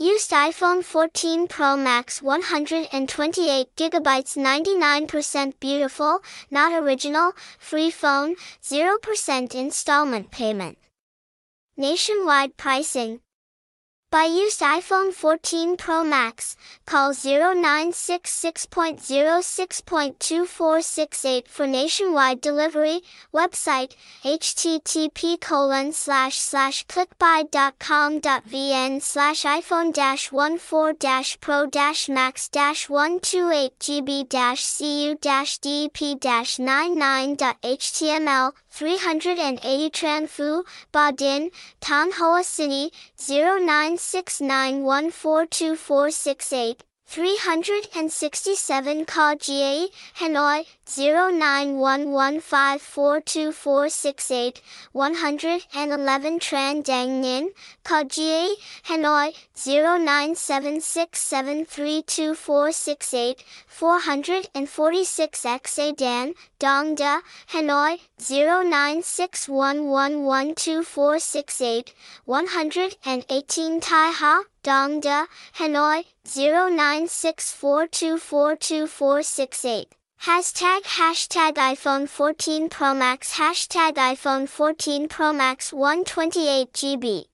Used iPhone 14 Pro Max 128 gigabytes 99% beautiful, not original, free phone, 0% installment payment. Nationwide pricing. By used iPhone 14 Pro Max, call 0966.06.2468 for nationwide delivery. Website, http colon slash slash clickbuy.com.vn slash iPhone dash 14 dash Pro dash Max dash 128 GB dash CU dash DP dash 99.html 380 Tran Phu, Ba Dinh, Thanh Hoa City, 0969142468, 367 Cau Giay, Hanoi, 0911542468, 111 Tran Dang Ninh, Giai, Hanoi, 0976732468, 446 Xa Dan, Dong Da, Hanoi, 0961112468, 118 Thai Ha, Dong Da, Hanoi, 0964242468. Hashtag hashtag iPhone 14 Pro Max hashtag iPhone 14 Pro Max 128 GB.